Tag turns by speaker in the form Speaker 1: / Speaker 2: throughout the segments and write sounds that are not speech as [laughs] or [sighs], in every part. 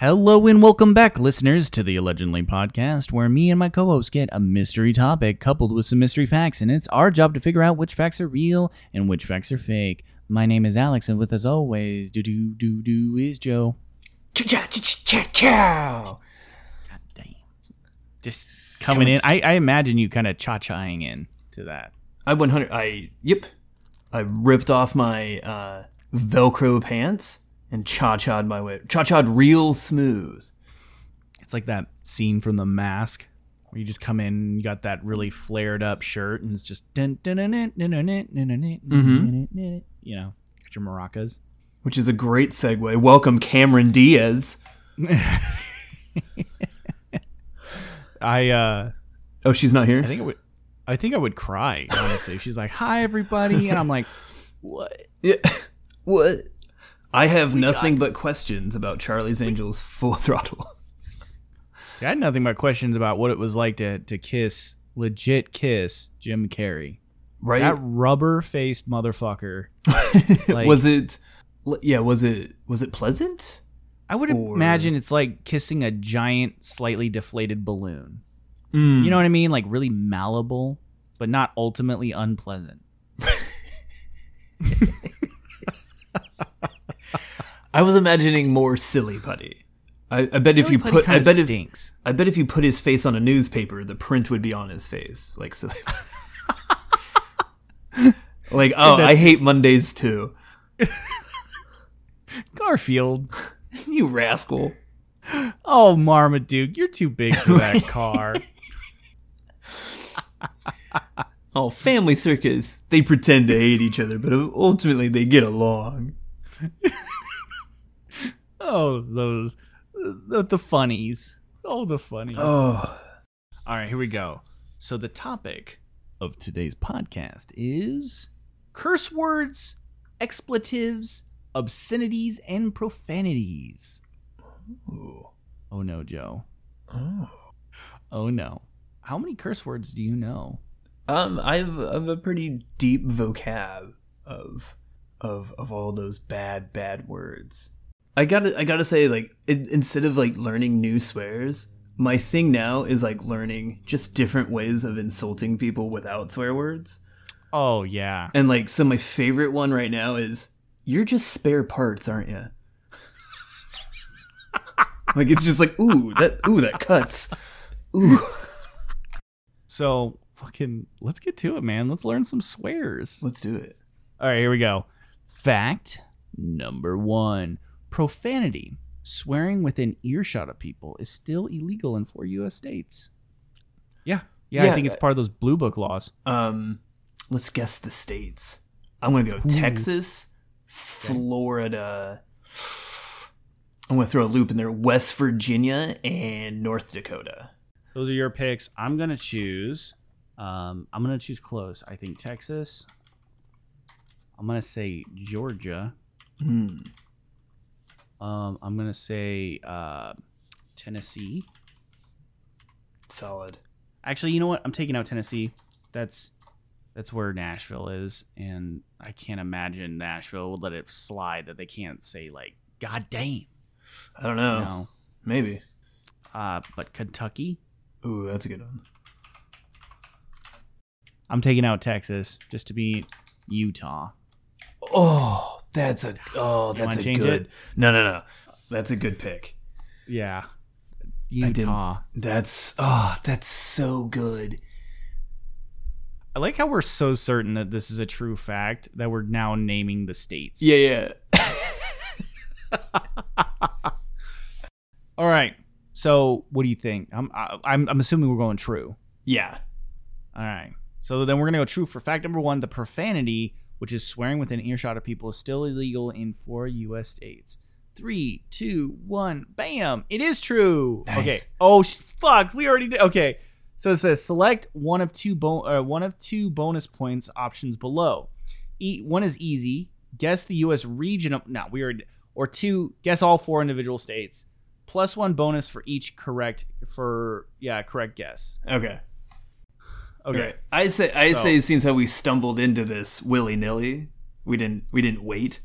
Speaker 1: Hello and welcome back, listeners, to the Allegendly podcast, where me and my co host get a mystery topic coupled with some mystery facts, and it's our job to figure out which facts are real and which facts are fake. My name is Alex, and with us always, do do do do is Joe.
Speaker 2: Cha cha cha cha cha
Speaker 1: God damn. Just coming in. I, I imagine you kind of cha chaing in to that.
Speaker 3: I 100. I yep. I ripped off my uh, Velcro pants and cha cha'd my way. Cha cha'd real smooth.
Speaker 1: It's like that scene from The Mask where you just come in, you got that really flared up shirt, and it's just dun, dun, dun, dun, dun, dun, dun, dun, dun, dun, dun, dun, you know, got your maracas.
Speaker 3: Which is a great segue. Welcome, Cameron Diaz.
Speaker 1: I uh
Speaker 3: Oh, she's not here.
Speaker 1: I think I would I think I would cry, honestly. She's like, "Hi everybody." And I'm like, "What?"
Speaker 3: Yeah. what? I have nothing but questions about Charlie's Angels [laughs] Full Throttle.
Speaker 1: I had nothing but questions about what it was like to to kiss legit kiss Jim Carrey.
Speaker 3: Right?
Speaker 1: That rubber-faced motherfucker. [laughs] like-
Speaker 3: was it? Yeah. Was it? Was it pleasant?
Speaker 1: I would
Speaker 3: Or-
Speaker 1: imagine it's like kissing a giant slightly deflated balloon.
Speaker 3: Mm.
Speaker 1: You know what I mean? Like really malleable, but not ultimately unpleasant. [laughs]
Speaker 3: I was imagining more silly putty. I, I bet if you put, I bet if. I bet if you put his face on a newspaper, the print would be on his face, like silly. [laughs] like, oh, I hate Mondays too. [laughs]
Speaker 1: Garfield. [laughs]
Speaker 3: You rascal.
Speaker 1: Oh, Marmaduke, you're too big for that car.
Speaker 3: Oh, family circus. They pretend to hate each other, but ultimately they get along.
Speaker 1: Oh, those the, the funnies. Oh, the funnies.
Speaker 3: Oh,
Speaker 1: All right, here we go. So the topic of today's podcast is curse words, expletives, obscenities, and profanities. Oh no, Joe.
Speaker 3: Oh.
Speaker 1: Oh no. How many curse words do you know?
Speaker 3: um, I have, I have a pretty deep vocab of of of all those bad bad words. I gotta I gotta say, like, in instead of like learning new swears, my thing now is like learning just different ways of insulting people without swear words.
Speaker 1: Oh yeah.
Speaker 3: And like, so my favorite one right now is, "You're just spare parts, aren't you?" [laughs] like it's just like, ooh, that ooh that cuts. Ooh.
Speaker 1: So fucking let's get to it, man. Let's learn some swears.
Speaker 3: Let's do it.
Speaker 1: All right, here we go. Fact number one profanity, swearing within earshot of people, is still illegal in four U.S. states. Yeah. Yeah,
Speaker 3: Yeah,
Speaker 1: I think it's part of those blue book laws.
Speaker 3: Um, let's guess the states. I'm gonna go Texas, Florida. I'm gonna throw a loop in there. West Virginia and North Dakota.
Speaker 1: Those are your picks. I'm gonna choose. Um, I'm gonna choose close. I think Texas. I'm gonna say Georgia.
Speaker 3: Hmm.
Speaker 1: Um, I'm gonna say uh, Tennessee.
Speaker 3: Solid.
Speaker 1: Actually, you know what? I'm taking out Tennessee. That's that's where Nashville is, and I can't imagine Nashville would let it slide that they can't say like "God damn."
Speaker 3: I don't know.
Speaker 1: You know?
Speaker 3: Maybe.
Speaker 1: Uh, but Kentucky,
Speaker 3: Ooh, that's a good one.
Speaker 1: I'm taking out Texas just to be Utah.
Speaker 3: Oh, that's a oh, that's a good.
Speaker 1: it?
Speaker 3: No, no, no. That's a good pick.
Speaker 1: Yeah, Utah.
Speaker 3: That's oh, that's so good.
Speaker 1: I like how we're so certain that this is a true fact that we're now naming the states.
Speaker 3: Yeah, yeah. [laughs]
Speaker 1: All right. So, what do you think? I'm I'm I'm assuming we're going true.
Speaker 3: Yeah.
Speaker 1: All right. So then we're gonna go true for fact number one: the profanity, which is swearing within earshot of people, is still illegal in four U.S. states. Three, two, one, bam! It is true.
Speaker 3: Nice.
Speaker 1: Okay. Oh fuck! We already did. Okay. So it says select one of two uh, one of two bonus points options below. E- one is easy. Guess the U.S. region of no, we already or two. Guess all four individual states. Plus one bonus for each correct for yeah correct guess.
Speaker 3: Okay.
Speaker 1: Okay.
Speaker 3: Right. I say I
Speaker 1: So-
Speaker 3: say since how we stumbled into this willy nilly, we didn't we didn't wait.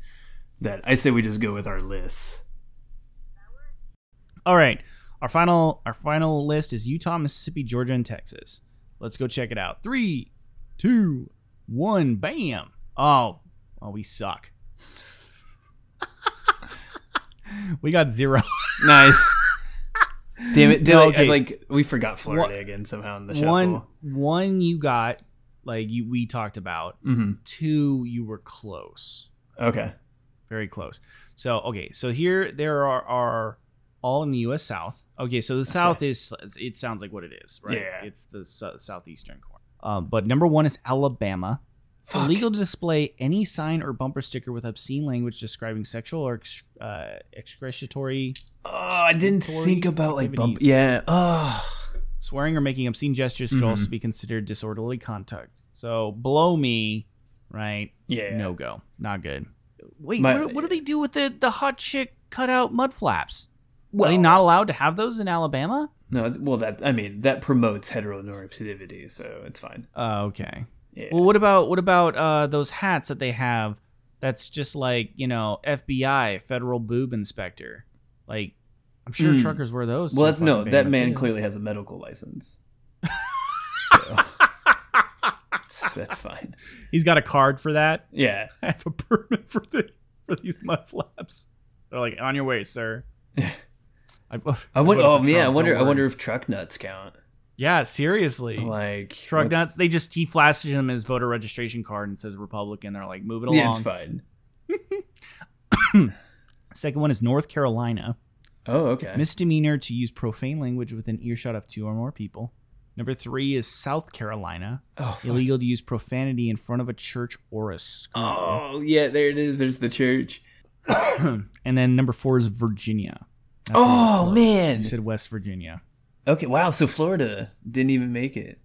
Speaker 3: That I say we just go with our lists.
Speaker 1: All right. Our final our final list is Utah, Mississippi, Georgia, and Texas. Let's go check it out. Three, two, one, bam. Oh, oh, we suck. [laughs] we got zero.
Speaker 3: Nice. [laughs] Damn it! Did
Speaker 1: No,
Speaker 3: I, I, like we forgot Florida
Speaker 1: One-
Speaker 3: again somehow in the shuffle.
Speaker 1: One one you got like you we talked about.
Speaker 3: Mm-hmm.
Speaker 1: Two you were close.
Speaker 3: Okay.
Speaker 1: Very close. So okay, so here there are, are all in the U.S. South. Okay, so the South is it sounds like what it is, right?
Speaker 3: Yeah.
Speaker 1: It's the sou- southeastern corner. Um, but number one is Alabama.
Speaker 3: Fuck.
Speaker 1: Illegal to display any sign or bumper sticker with obscene language describing sexual or uh, excretory
Speaker 3: Oh, I didn't think about like bump. Yeah. Oh.
Speaker 1: swearing or making obscene gestures could also be considered disorderly conduct. So below me, right?
Speaker 3: Yeah.
Speaker 1: No go. Not good. Wait,
Speaker 3: My-
Speaker 1: what, what do they do with the the hot chick cutout mud flaps? Are they not allowed to have those in Alabama?
Speaker 3: No. Well, that I mean that promotes heteronormativity, so it's fine.
Speaker 1: Oh, okay.
Speaker 3: Yeah.
Speaker 1: Well, what about what about uh, those hats that they have? That's just like you know FBI, Federal Boob Inspector. Like, I'm sure
Speaker 3: Hmm.
Speaker 1: truckers wear those.
Speaker 3: well, that's, no. That man
Speaker 1: too.
Speaker 3: clearly has a medical license. [laughs] so [laughs] that's fine.
Speaker 1: He's got a card for that.
Speaker 3: Yeah. [laughs]
Speaker 1: I have a permit for the for these mud flaps. They're like on your way, sir. I,
Speaker 3: I
Speaker 1: voted
Speaker 3: wonder. Oh man, I wonder. I wonder if truck nuts count.
Speaker 1: Yeah, seriously.
Speaker 3: Like
Speaker 1: Truck
Speaker 3: what's-
Speaker 1: nuts. They just he flashes him his voter registration card and says Republican. They're like, move it along.
Speaker 3: Yeah, it's fine. [coughs]
Speaker 1: Second one is North Carolina.
Speaker 3: Oh, okay.
Speaker 1: Misdemeanor to use profane language within earshot of two or more people. Number three is South Carolina.
Speaker 3: oh.
Speaker 1: Illegal to use profanity in front of a church or a school.
Speaker 3: oh, yeah. There it is. There's the church. [coughs] [coughs]
Speaker 1: And then number four is Virginia. That's
Speaker 3: Oh man.
Speaker 1: You said West Virginia.
Speaker 3: Okay. Wow. So Florida didn't even make it.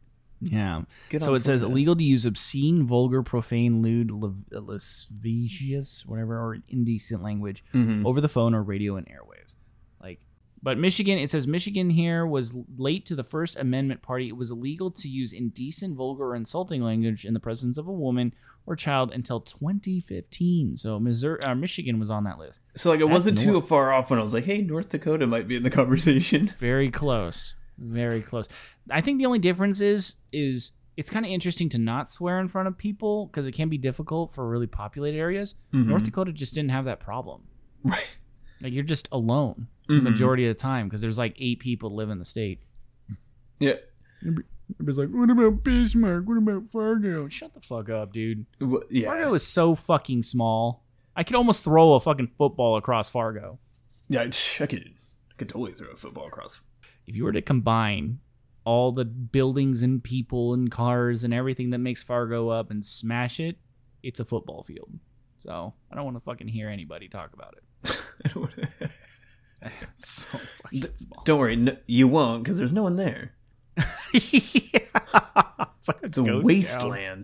Speaker 1: Yeah.
Speaker 3: Good
Speaker 1: so it says illegal to use obscene, vulgar, profane, lewd, lascivious, whatever, or indecent language
Speaker 3: Mhm.
Speaker 1: over the phone or radio and airwaves. But Michigan, it says Michigan here was late to the First Amendment party. It was illegal to use indecent, vulgar, or insulting language in the presence of a woman or child until 2015. So Missouri, uh, Michigan was on that list.
Speaker 3: So like, it
Speaker 1: That's
Speaker 3: wasn't too far off when I was like, "Hey, North Dakota might be in the conversation." [laughs]
Speaker 1: Very close. Very close. I think the only difference is is it's kind of interesting to not swear in front of people because it can be difficult for really populated areas. North Dakota just didn't have that problem.
Speaker 3: Right.
Speaker 1: Like you're just alone the majority of the time because there's like eight people live in the state.
Speaker 3: Yeah.
Speaker 1: Everybody's like, "What about Bismarck? What about Fargo?" Shut the fuck up, dude.
Speaker 3: Wh- Yeah.
Speaker 1: Fargo is so fucking small. I could almost throw a fucking football across Fargo.
Speaker 3: Yeah. [laughs] I could. I could totally throw a football across.
Speaker 1: if you were to combine all the buildings and people and cars and everything that makes Fargo up and smash it, it's a football field. So I don't want to fucking hear anybody talk about it. [laughs] [laughs] [laughs] So.
Speaker 3: Don't worry, no, you won't because there's no one there. [laughs]
Speaker 1: It's like
Speaker 3: It's a wasteland.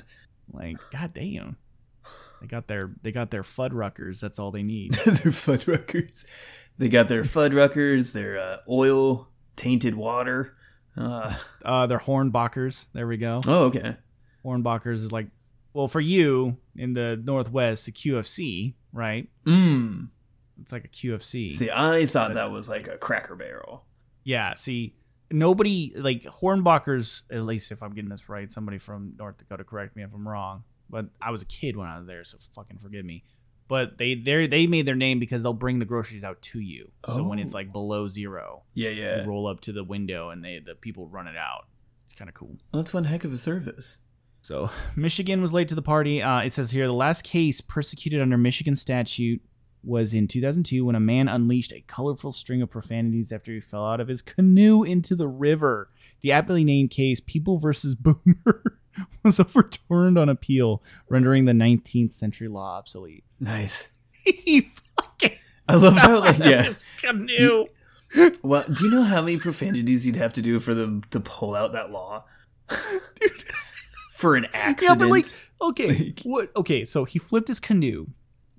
Speaker 1: town. Like, goddamn. They got their they got their Fuddruckers. That's all they need. [laughs]
Speaker 3: their Fuddruckers. They got their Fuddruckers, their uh, oil tainted water. Uh,
Speaker 1: Uh, their Hornbachers. There we go.
Speaker 3: oh, okay.
Speaker 1: Hornbachers is like, well, for you in the Northwest, the QFC, right?
Speaker 3: Mmm.
Speaker 1: It's like a QFC.
Speaker 3: See, I thought that was like a Cracker Barrel.
Speaker 1: Yeah, see, nobody like Hornbachers. At least if I'm getting this right, somebody from North Dakota correct me if I'm wrong. But I was a kid when I was there, so fucking forgive me. But they they they made their name because they'll bring the groceries out to you. So when it's like below zero,
Speaker 3: Yeah, yeah.
Speaker 1: you roll up to the window and they the people run it out. It's kind of cool.
Speaker 3: That's one heck of a service.
Speaker 1: So [laughs] Michigan was late to the party. Uh, it says here the last case persecuted under Michigan statute was in 2002 when a man unleashed a colorful string of profanities after he fell out of his canoe into the river. The aptly named case, People versus Boomer, [laughs] was overturned on appeal, rendering the 19th century law obsolete.
Speaker 3: Nice. [laughs]
Speaker 1: he fucking
Speaker 3: I love how like yeah.
Speaker 2: His canoe.
Speaker 3: Well, do you know how many profanities you'd have to do for them to pull out that law? [laughs] Dude. for an accident.
Speaker 1: Yeah, but like, okay, what? Okay, so he flipped his canoe,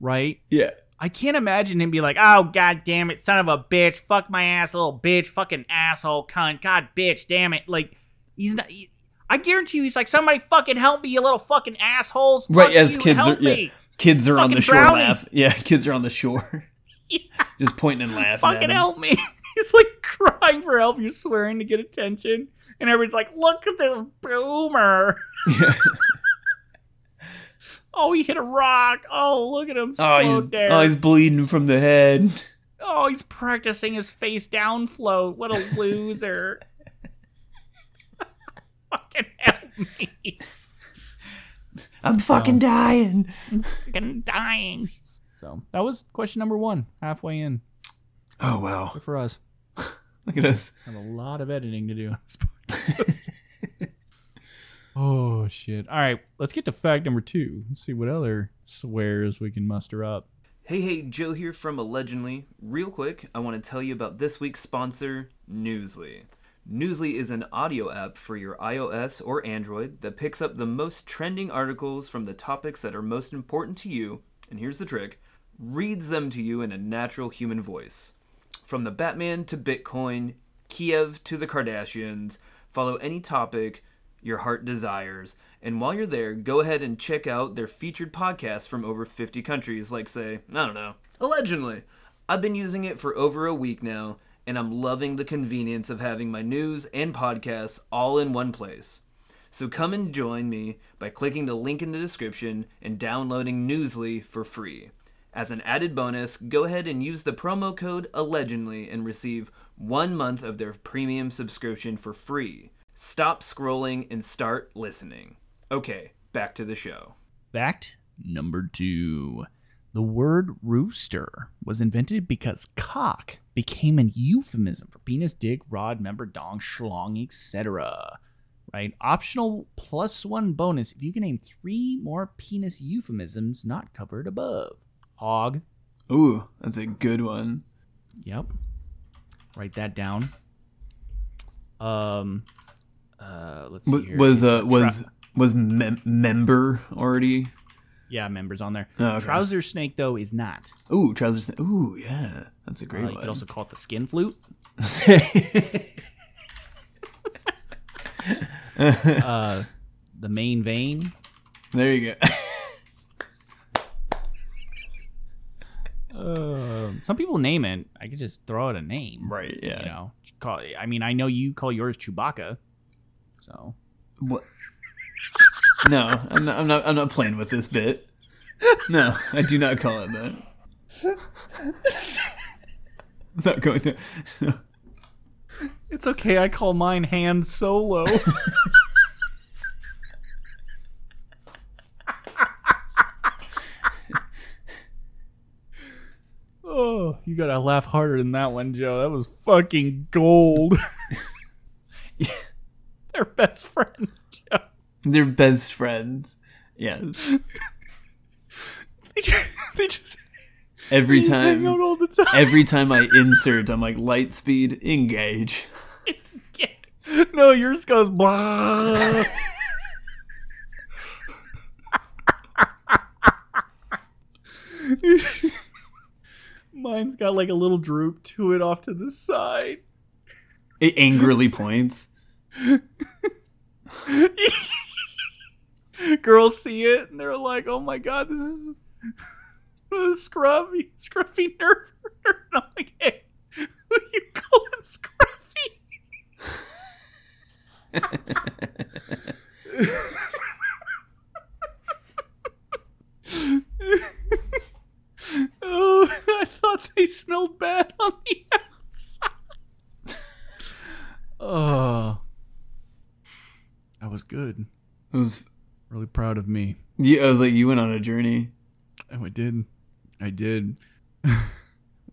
Speaker 1: right?
Speaker 3: yeah.
Speaker 1: I can't imagine him be like, "Oh god damn it, son of a bitch, fuck my ass, little bitch, fucking asshole, cunt, god bitch, damn it!" Like he's not. He, I guarantee you, he's like, "Somebody fucking help me, you little fucking assholes!"
Speaker 3: Right, as
Speaker 1: you,
Speaker 3: kids are yeah, [laughs] kids are on the shore
Speaker 1: drowning.
Speaker 3: laugh. Yeah, kids are on the shore. Just pointing and laughing
Speaker 1: fucking help me. [laughs] He's like crying for help. You're swearing to get attention, and everybody's like, "Look at this boomer." [laughs] oh, he hit a rock. Oh, look at him
Speaker 3: Oh,
Speaker 1: float
Speaker 3: he's,
Speaker 1: there.
Speaker 3: oh, he's bleeding from the head. [laughs]
Speaker 1: Oh, he's practicing his face down float. What a loser. [laughs] fucking help me.
Speaker 3: I'm fucking dying.
Speaker 1: I'm Fucking dying. So that was question number one, halfway in.
Speaker 3: Oh wow!
Speaker 1: Good for us. [laughs]
Speaker 3: Look at us.
Speaker 1: Have a lot of editing to do on this podcast. Oh shit. All right, let's get to fact number two. Let's see what other swears we can muster up.
Speaker 4: Hey, hey, Joe here from Allegendly. Real quick, I want to tell you about this week's sponsor, Newsly. Newsly is an audio app for your iOS or Android that picks up the most trending articles from the topics that are most important to you, and here's the trick reads them to you in a natural human voice. From the Batman to Bitcoin, Kiev to the Kardashians, follow any topic your heart desires. And while you're there, go ahead and check out their featured podcasts from over 50 countries, like, say, I don't know, Allegendly. I've been using it for over a week now, and I'm loving the convenience of having my news and podcasts all in one place. So come and join me by clicking the link in the description and downloading Newsly for free. As an added bonus, go ahead and use the promo code Allegendly and receive one month of their premium subscription for free. Stop scrolling and start listening. Okay, back to the show.
Speaker 1: Fact number two. The word rooster was invented because cock became an euphemism for penis, dick, rod, member, dong, schlong, etc. Right? Optional plus one bonus if you can name three more penis euphemisms not covered above. Hog.
Speaker 3: Ooh, that's a good one.
Speaker 1: Yep. Write that down. Um. Uh. Let's see here.
Speaker 3: was uh
Speaker 1: Tra-
Speaker 3: was was mem- member already?
Speaker 1: yeah members on there.
Speaker 3: Oh, okay.
Speaker 1: Trouser snake though is not.
Speaker 3: Ooh, trouser Snake. Ooh, yeah, that's a
Speaker 1: Uh,
Speaker 3: great
Speaker 1: you
Speaker 3: one.
Speaker 1: could also call it the skin flute. [laughs] uh, the main vein.
Speaker 3: there you go. [laughs]
Speaker 1: Um, some people name it. I could just throw out a name.
Speaker 3: right. Yeah.
Speaker 1: You know, call. I mean, I know you call yours Chewbacca. So
Speaker 3: What? no, I'm not, I'm not. I'm not playing with this bit. No, I do not call it that. I'm [laughs] not going to. [laughs]
Speaker 1: it's okay. I call mine Han Solo. [laughs] oh, you gotta laugh harder than that one, Joe. That was fucking gold. They're best friends, Joe.
Speaker 3: They're best friends. Yeah. [laughs]
Speaker 1: They just, they just
Speaker 3: Every [laughs]
Speaker 1: they hang out
Speaker 3: time,
Speaker 1: all the time.
Speaker 3: every time I insert, I'm like light speed engage. [laughs]
Speaker 1: no, yours goes blah. Mine's got like a little droop to it off to the side.
Speaker 3: It angrily points. [laughs]
Speaker 1: Girls see it and they're like, "Oh my god, this is scruffy, scruffy nerf." And [laughs] I'm like, "Hey, who you calling scruffy?" [laughs] oh, I thought they smelled bad on the outside. oh, that was good.
Speaker 3: It was.
Speaker 1: Really proud of me.
Speaker 3: Yeah, I was like, you went on a journey.
Speaker 1: Oh, I did. I did. [laughs]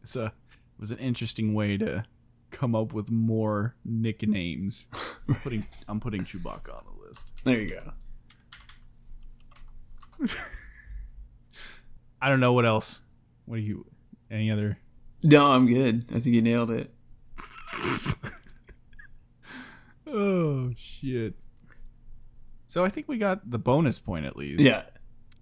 Speaker 1: it's a, it was an interesting way to come up with more nicknames. [laughs] putting I'm putting Chewbacca on the list.
Speaker 3: There you go. [laughs]
Speaker 1: I don't know what else. What do you? Any other
Speaker 3: No, I'm good. I think you nailed it.
Speaker 1: Oh shit. So I think we got the bonus point at least.
Speaker 3: Yeah.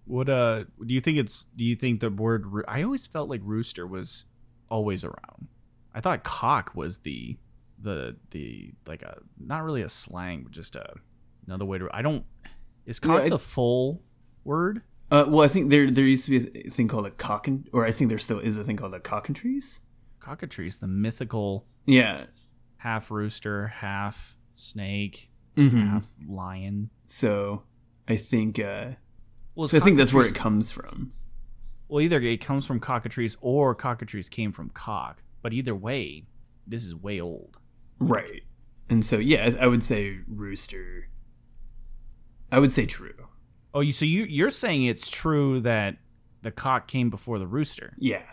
Speaker 1: What uh do you think it's do you think the word roo- I always felt like rooster was always around. I thought cock was the the the like a not really a slang but just a another way to I don't is cock
Speaker 3: Yeah, I-
Speaker 1: the full word?
Speaker 3: Uh, well, I think there there used to be a thing called a cock and, or I think there still is a thing called a cockatrice.
Speaker 1: Cockatrice, the mythical
Speaker 3: Yeah.
Speaker 1: half rooster, half snake,
Speaker 3: Mm-hmm.
Speaker 1: half lion.
Speaker 3: So I think uh,
Speaker 1: Well,
Speaker 3: so I think that's where it comes from.
Speaker 1: Well, either it comes from cockatrice or cockatrice came from cock. But either way, this is way old.
Speaker 3: Right. And so yeah, I I would say rooster. I would say true.
Speaker 1: Oh, you so you you're saying it's true that the cock came before the rooster?
Speaker 3: Yeah.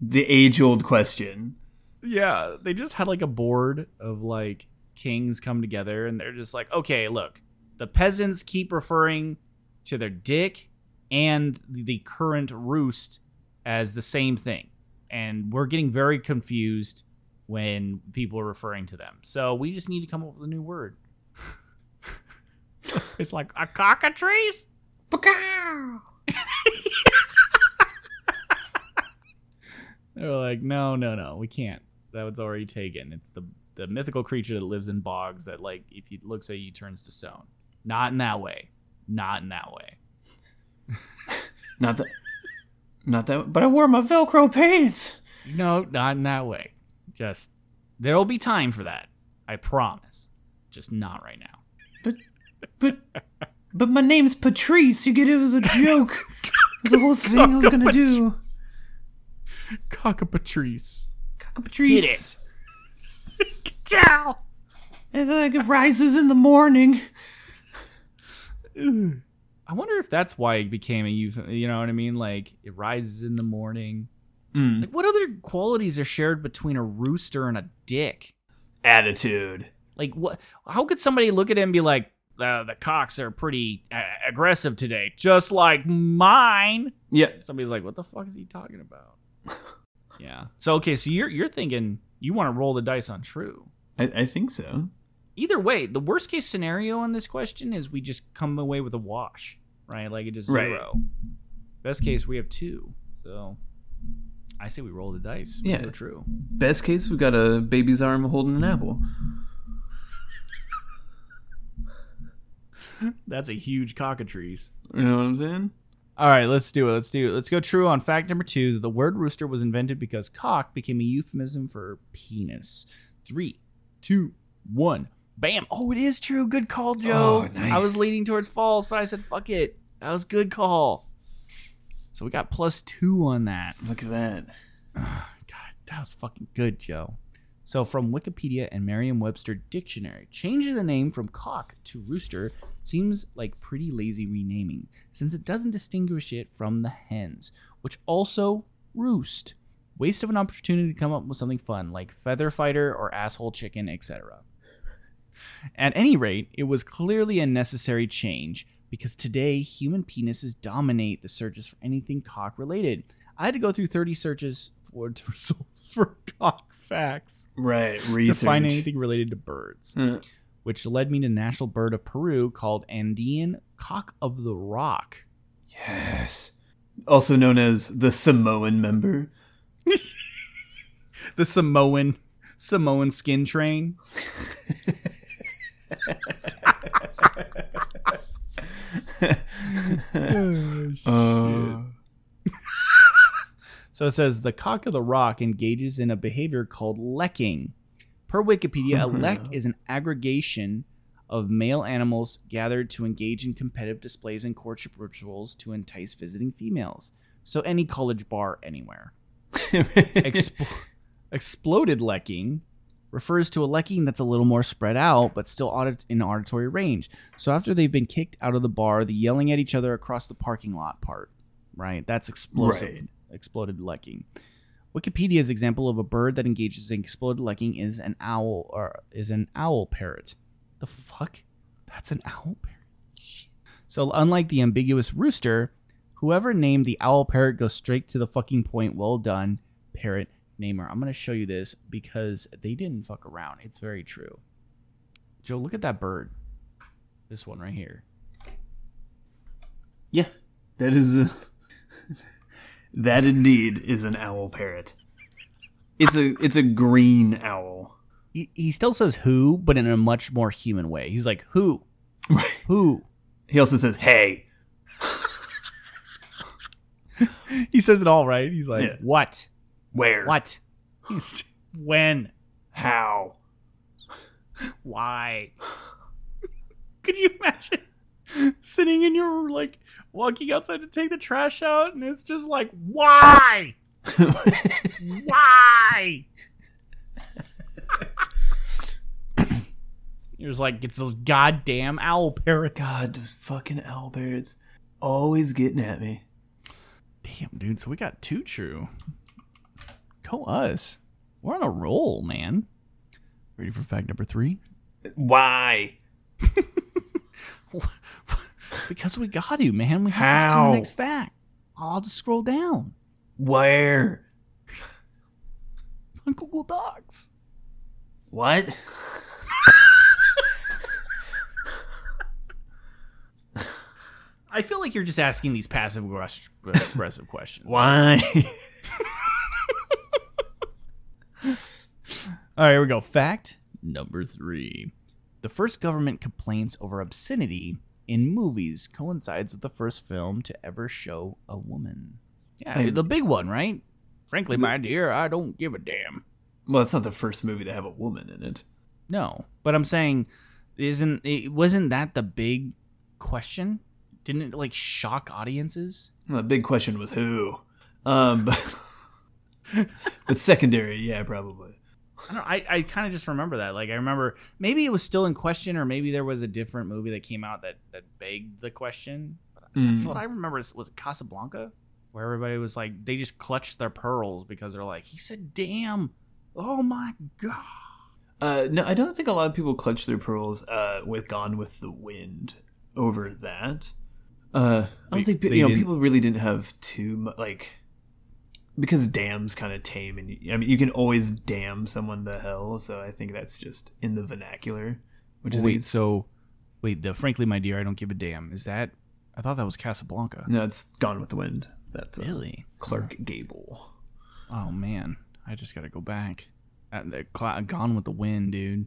Speaker 3: The age old question.
Speaker 1: Yeah, they just had like a board of like kings come together and they're just like, okay, look, the peasants keep referring to their dick and the current roost as the same thing. And we're getting very confused when people are referring to them. So we just need to come up with a new word. [laughs] it's like a cockatrice? [laughs] They're like, no, no, no, we can't. That was already taken. It's the the mythical creature that lives in bogs that, like, if he looks at you, turns to stone. Not in that way. Not in that way. [laughs]
Speaker 3: Not that. Not that. But I wore my Velcro pants.
Speaker 1: No, not in that way. Just there'll be time for that. I promise. Just not right now.
Speaker 3: But, but, but my name's Patrice. You get it was a joke. [laughs] It was the whole thing I was gonna do.
Speaker 1: Cockapatrice.
Speaker 3: Patrice. And like it rises in the morning.
Speaker 1: I wonder if that's why it became a youth. You know what I mean? Like it rises in the morning.
Speaker 3: Mm.
Speaker 1: Like what other qualities are shared between a rooster and a dick?
Speaker 3: Attitude.
Speaker 1: Like what? How could somebody look at him and be like, uh, "The cocks are pretty uh, aggressive today, just like mine"?
Speaker 3: Yeah.
Speaker 1: Somebody's like, "What the fuck is he talking about?" [laughs] yeah. So okay, so you're you're thinking you want to roll the dice on true.
Speaker 3: I, I think so.
Speaker 1: Either way, the worst case scenario on this question is we just come away with a wash, right? Like it just
Speaker 3: Right.
Speaker 1: zero. Best case we have two. So I say we roll the dice. We
Speaker 3: Yeah.
Speaker 1: go true.
Speaker 3: Best case, we got a baby's arm holding an apple. [laughs]
Speaker 1: That's a huge cockatrice.
Speaker 3: You know what I'm saying?
Speaker 1: All right, let's do it. Let's do it. Let's go true on fact number two. that The word rooster was invented because cock became a euphemism for penis. Three, two, one. Bam. Oh, it is true. Good call, Joe.
Speaker 3: Oh, nice.
Speaker 1: I was leaning towards false, but I said, fuck it. That was good call. So we got plus two on that.
Speaker 3: Look at that. [sighs]
Speaker 1: God, that was fucking good, Joe. So from Wikipedia and Merriam-Webster dictionary, changing the name from cock to rooster seems like pretty lazy renaming, since it doesn't distinguish it from the hens, which also roost. Waste of an opportunity to come up with something fun like feather fighter or asshole chicken, etc. At any rate, it was clearly a necessary change because today human penises dominate the searches for anything cock related. I had to go through 30 searches for [laughs] results for cock facts
Speaker 3: Right.
Speaker 1: to find anything related to birds,
Speaker 3: Uh,
Speaker 1: which led me to national bird of Peru called Andean cock of the rock.
Speaker 3: yes. Also known as the Samoan member. [laughs]
Speaker 1: The Samoan Samoan skin train. [laughs]
Speaker 3: Uh, [laughs]
Speaker 1: So it says the cock of the rock engages in a behavior called lekking. Per Wikipedia, a lek is an aggregation of male animals gathered to engage in competitive displays and courtship rituals to entice visiting females. So any college bar anywhere. [laughs] Expl- exploded lekking refers to a lekking that's a little more spread out but still audit- in auditory range. So after they've been kicked out of the bar, the yelling at each other across the parking lot part, right? That's explosive.
Speaker 3: Right.
Speaker 1: Exploded lekking. Wikipedia's example of a bird that engages in exploded lekking is an owl or is an owl parrot. The fuck? That's an owl parrot. Shit. So unlike the ambiguous rooster, whoever named the owl parrot goes straight to the fucking point. Well done, parrot namer. I'm gonna show you this because they didn't fuck around. It's very true. Joe, look at that bird. This one right here.
Speaker 3: Yeah, that is a, [laughs] that indeed is an owl parrot. It's a it's a green owl.
Speaker 1: He, he still says who, but in a much more human way. He's like who, [laughs] who.
Speaker 3: He also says hey. [laughs]
Speaker 1: He says it all right. He's like
Speaker 3: Yeah.
Speaker 1: what,
Speaker 3: Where?
Speaker 1: what, [laughs] [laughs] when,
Speaker 3: How?
Speaker 1: why. Could you imagine sitting in your like walking outside to take the trash out, and it's just like why, why? You're just like it's those goddamn owl parrots.
Speaker 3: God, those fucking owl parrots always getting at me.
Speaker 1: Damn, dude. So we got two true. Go us. We're on a roll, man. Ready for fact number three?
Speaker 3: Why? [laughs]
Speaker 1: Because we got to, man. We have to get to
Speaker 3: How?
Speaker 1: the next fact. I'll just scroll down.
Speaker 3: Where?
Speaker 1: It's on Google Docs.
Speaker 3: What?
Speaker 1: I feel like you're just asking these passive [laughs] aggressive questions.
Speaker 3: Why? [laughs]
Speaker 1: All right, here we go. Fact number three. The first government complaints over obscenity in movies coincides with the first film to ever show a woman. Yeah,
Speaker 3: And-
Speaker 1: the big one, right? Frankly, my dear, I don't give a damn.
Speaker 3: well, it's not the first movie to have a woman in it.
Speaker 1: No, but I'm saying, isn't it wasn't that the big question? Didn't it like shock audiences?
Speaker 3: Well, the big question was who. Um, but, [laughs] but secondary, yeah, probably.
Speaker 1: I don't. I, I kind of just remember that. Like I remember maybe it was still in question, or maybe there was a different movie that came out that that begged the question. That's what I remember. Was, was it Casablanca, where everybody was like they just clutched their pearls because they're like he said, "Damn, oh my god."
Speaker 3: Uh, no, I don't think a lot of people clutch their pearls uh, with Gone with the Wind over that. Uh, I don't think you know
Speaker 1: didn't-
Speaker 3: people really didn't have too much like because damn's kind of tame, and I mean you can always damn someone to hell. So I think that's just in the vernacular. Which
Speaker 1: Wait,
Speaker 3: is,
Speaker 1: so wait, the frankly, my dear, I don't give a damn. Is that? I thought that was Casablanca.
Speaker 3: no, it's Gone with the Wind. That's uh,
Speaker 1: Really?
Speaker 3: Clark Gable.
Speaker 1: Oh man, I just gotta go back. Uh, the cla Gone with the Wind, dude.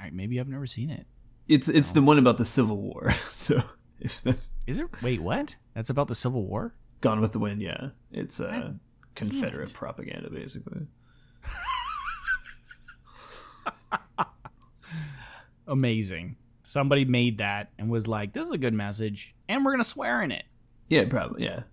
Speaker 1: I, maybe I've never seen it.
Speaker 3: It's it's the one about the Civil War. [laughs] So if [laughs] that's
Speaker 1: Is it? Wait, what? That's about the Civil War?
Speaker 3: Gone with the Wind, yeah, it's uh, Confederate propaganda basically. [laughs]
Speaker 1: Amazing. Somebody made that and was like, "This is a good message," and we're gonna swear in it.
Speaker 3: Yeah, probably. Yeah.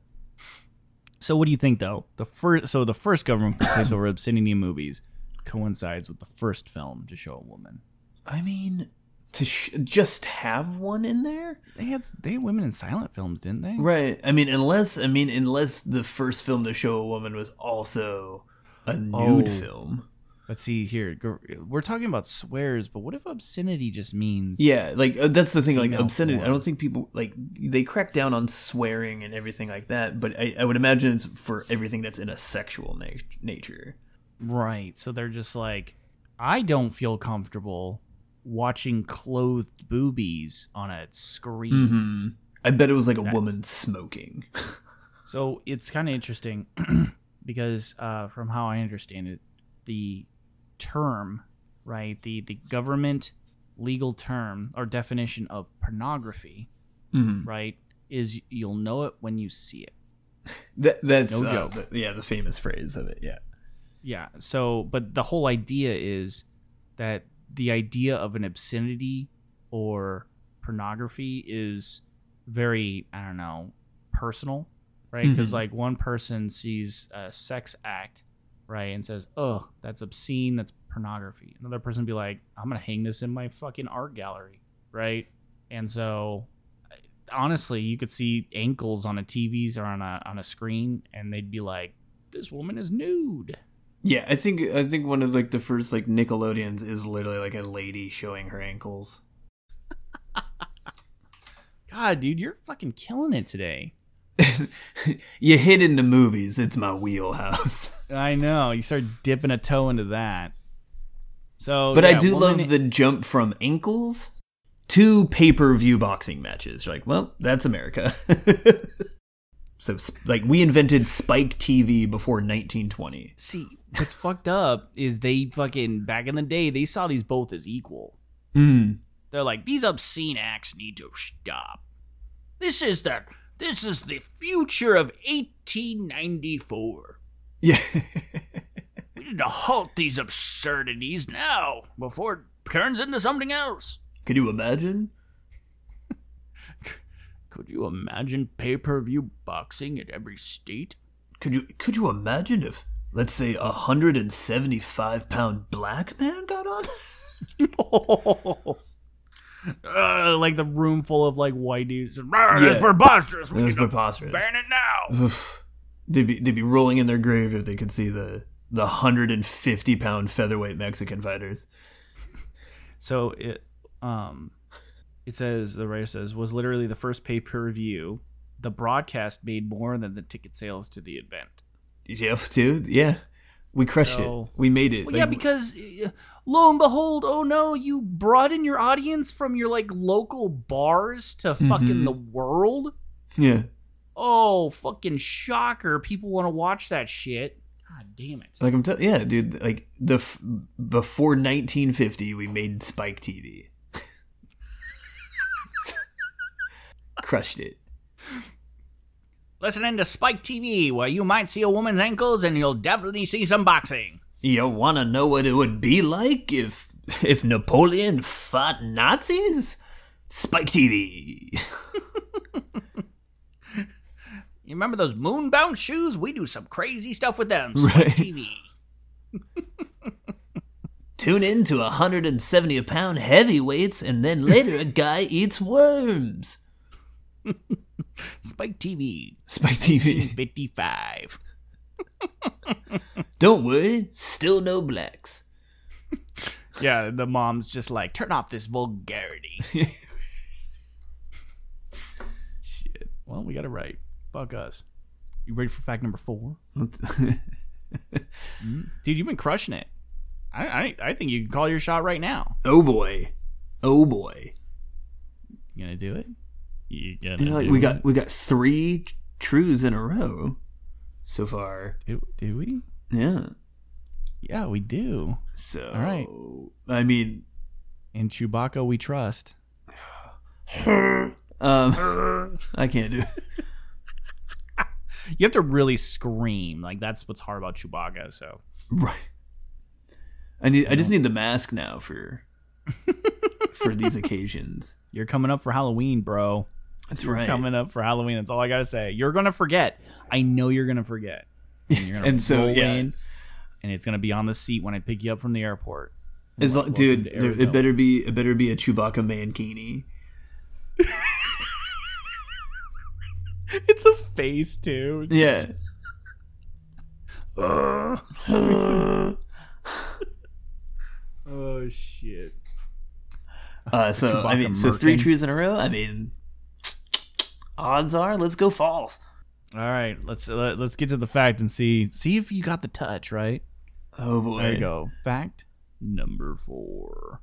Speaker 1: So, what do you think, though? The first, so the first government [coughs] complaints over obscenity movies coincides with the first film to show a woman.
Speaker 3: I mean, to sh- just have one in there,
Speaker 1: They had they had women in silent films, didn't they?
Speaker 3: right? I mean, unless I mean, unless the first film to show a woman was also a nude
Speaker 1: Oh.
Speaker 3: film.
Speaker 1: Let's see here. We're talking about swears, but what if obscenity just means?
Speaker 3: Yeah, like uh, that's the thing. Like obscenity, I don't think people like they crack down on swearing and everything like that. But I, I would imagine it's for everything that's in a sexual na- nature.
Speaker 1: Right. So they're just like, I don't feel comfortable watching clothed boobies on a screen.
Speaker 3: Mm-hmm. I bet it was like a
Speaker 1: That's-
Speaker 3: woman smoking. [laughs]
Speaker 1: So it's kind of interesting [clears throat] because, uh, from how I understand it, the term, right, the the government legal term or definition of pornography,
Speaker 3: Mhm.
Speaker 1: right, is you'll know it when you see it.
Speaker 3: That, that's
Speaker 1: No
Speaker 3: uh, the- yeah, the famous phrase of it. Yeah.
Speaker 1: Yeah. So, but the whole idea is that the idea of an obscenity or pornography is very, I don't know, personal, right? Because
Speaker 3: Mhm.
Speaker 1: like one person sees a sex act, right, and says, "Oh, that's obscene. That's pornography." Another person be like, "I'm gonna hang this in my fucking art gallery," right? And so. Honestly, you could see ankles on a TVs or on a on a screen, and they'd be like, "This woman is nude."
Speaker 3: Yeah, I think I think one of like the first like Nickelodeons is literally like a lady showing her ankles. [laughs]
Speaker 1: God, dude, you're fucking killing it today. [laughs]
Speaker 3: you hit into movies. It's my wheelhouse. [laughs]
Speaker 1: I know. You start dipping a toe into that. So,
Speaker 3: But I do love the jump from ankles to pay per view boxing matches. You're like, well, that's America. So, like, we invented Spike TV before 1920.
Speaker 1: See, what's fucked up is they fucking back in the day they saw these both as equal.
Speaker 3: Mm.
Speaker 1: They're like these obscene acts need to stop. This is the this is the future of 1894.
Speaker 3: Yeah. [laughs]
Speaker 1: We need to halt these absurdities now before it turns into something else.
Speaker 3: Could you imagine?
Speaker 1: Could you imagine pay-per-view boxing at every state?
Speaker 3: Could you could you imagine if, let's say, a 175 pound black man got on? [laughs]
Speaker 1: Uh, like the room full of like white dudes.
Speaker 3: Yeah.
Speaker 1: That's preposterous. We to
Speaker 3: preposterous.
Speaker 1: ban it now.
Speaker 3: Oof. They'd be they'd be rolling in their grave if they could see the the 150 pound featherweight Mexican fighters.
Speaker 1: So it um it says the writer says was literally the first pay per view. The broadcast made more than the ticket sales to the event.
Speaker 3: Yeah, dude. Yeah, we crushed
Speaker 1: So-
Speaker 3: it. We made it.
Speaker 1: Well, yeah, because uh, lo and behold, oh no, you brought in your audience from your like local bars to fucking
Speaker 3: Mhm.
Speaker 1: the world.
Speaker 3: yeah.
Speaker 1: Oh, fucking shocker! People want to watch that shit. God damn it!
Speaker 3: Like I'm telling, yeah, dude. Like the f- before 1950, we made Spike TV. Crushed it.
Speaker 1: Listening to Spike TV, where you might see a woman's ankles and you'll definitely see some boxing.
Speaker 3: You want to know what it would be like if if Napoleon fought Nazis? Spike TV. [laughs]
Speaker 1: You remember those moonbound shoes? We do some crazy stuff with them. Spike
Speaker 3: Right.
Speaker 1: TV. [laughs]
Speaker 3: Tune in to 170 pound heavyweights, and then later a guy eats worms. [laughs]
Speaker 1: Spike TV.
Speaker 3: Spike TV.
Speaker 1: 55.
Speaker 3: Don't worry, still no blacks.
Speaker 1: Yeah, the mom's just like, turn off this vulgarity. [laughs] Shit. Well, we got it right. Fuck us. You ready for fact number four? [laughs] Mm-hmm. Dude, you've been crushing it. I, I, I think you can call your shot right now.
Speaker 3: oh boy, oh boy.
Speaker 1: You gonna do it? You
Speaker 3: know, like we
Speaker 1: it?
Speaker 3: got we got three t- trues in a row so far.
Speaker 1: Do, do we?
Speaker 3: Yeah.
Speaker 1: Yeah, we do.
Speaker 3: So
Speaker 1: All right.
Speaker 3: I mean,
Speaker 1: In Chewbacca, we trust. [sighs]
Speaker 3: um, [laughs] I can't do. it. [laughs]
Speaker 1: You have to really scream. Like that's what's hard about Chewbacca. So
Speaker 3: Right. I need. I just need the mask now for for these [laughs] occasions.
Speaker 1: you're coming up for Halloween, bro.
Speaker 3: That's [laughs] right.
Speaker 1: Coming up for Halloween. That's all I gotta say. You're gonna forget. I know you're gonna forget. And you're gonna [laughs]
Speaker 3: And so, yeah.
Speaker 1: in, and it's gonna be on the seat when I pick you up from the airport.
Speaker 3: As long, dude, there, it better be. It better be a Chewbacca mankini. [laughs]
Speaker 1: It's a face too.
Speaker 3: Yeah.
Speaker 1: Oh shit.
Speaker 3: Uh, so I
Speaker 1: Chewbacca
Speaker 3: mean, so three trees in a row. I mean, odds are, let's go false.
Speaker 1: All right, let's uh, let's get to the fact and see see if you got the touch right.
Speaker 3: Oh boy.
Speaker 1: There you go. Fact number four: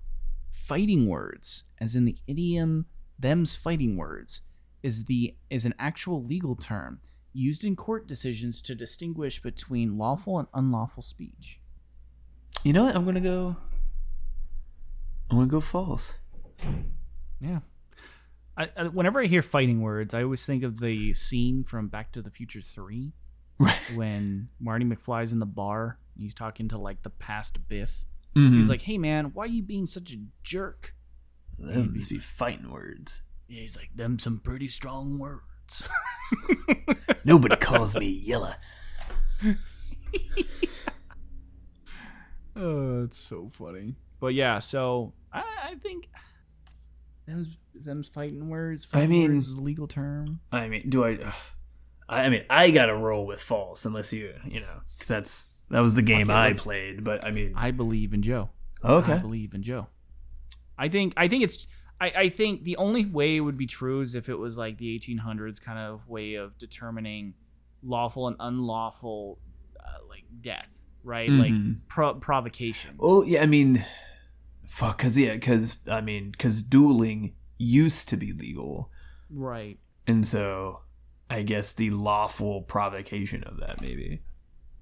Speaker 1: fighting words, as in the idiom "them's fighting words," is the is an actual legal term used in court decisions to distinguish between lawful and unlawful speech.
Speaker 3: You know what? I'm gonna go. I'm gonna go false.
Speaker 1: Yeah. I, I, whenever I hear fighting words, I always think of the scene from Back to the Future Three
Speaker 3: Right.
Speaker 1: when Marty McFly's in the bar. And he's talking to like the past Biff.
Speaker 3: Mhm.
Speaker 1: He's like, "Hey man, why are you being such a jerk?"
Speaker 3: That must be fighting words.
Speaker 1: Yeah, he's like, "Them some pretty strong words." [laughs]
Speaker 3: Nobody calls me Yella. [laughs]
Speaker 1: Oh, it's so funny. But yeah, so I, I think them's, them's fighting words.
Speaker 3: I mean-
Speaker 1: words is a legal term.
Speaker 3: I mean, do I? ugh. I mean, I gotta roll with false unless you, you know, cause that's that was the game
Speaker 1: Okay,
Speaker 3: I played. But I mean,
Speaker 1: I believe in Joe.
Speaker 3: okay,
Speaker 1: I believe in Joe. I think I think it's I, I think the only way it would be true is if it was like the 1800s kind of way of determining lawful and unlawful, uh, like death, right? Like pro- provocation.
Speaker 3: Well, yeah, I mean, fuck, cause yeah, cause I mean, cause dueling used to be legal,
Speaker 1: Right.
Speaker 3: and so I guess the lawful provocation of that maybe.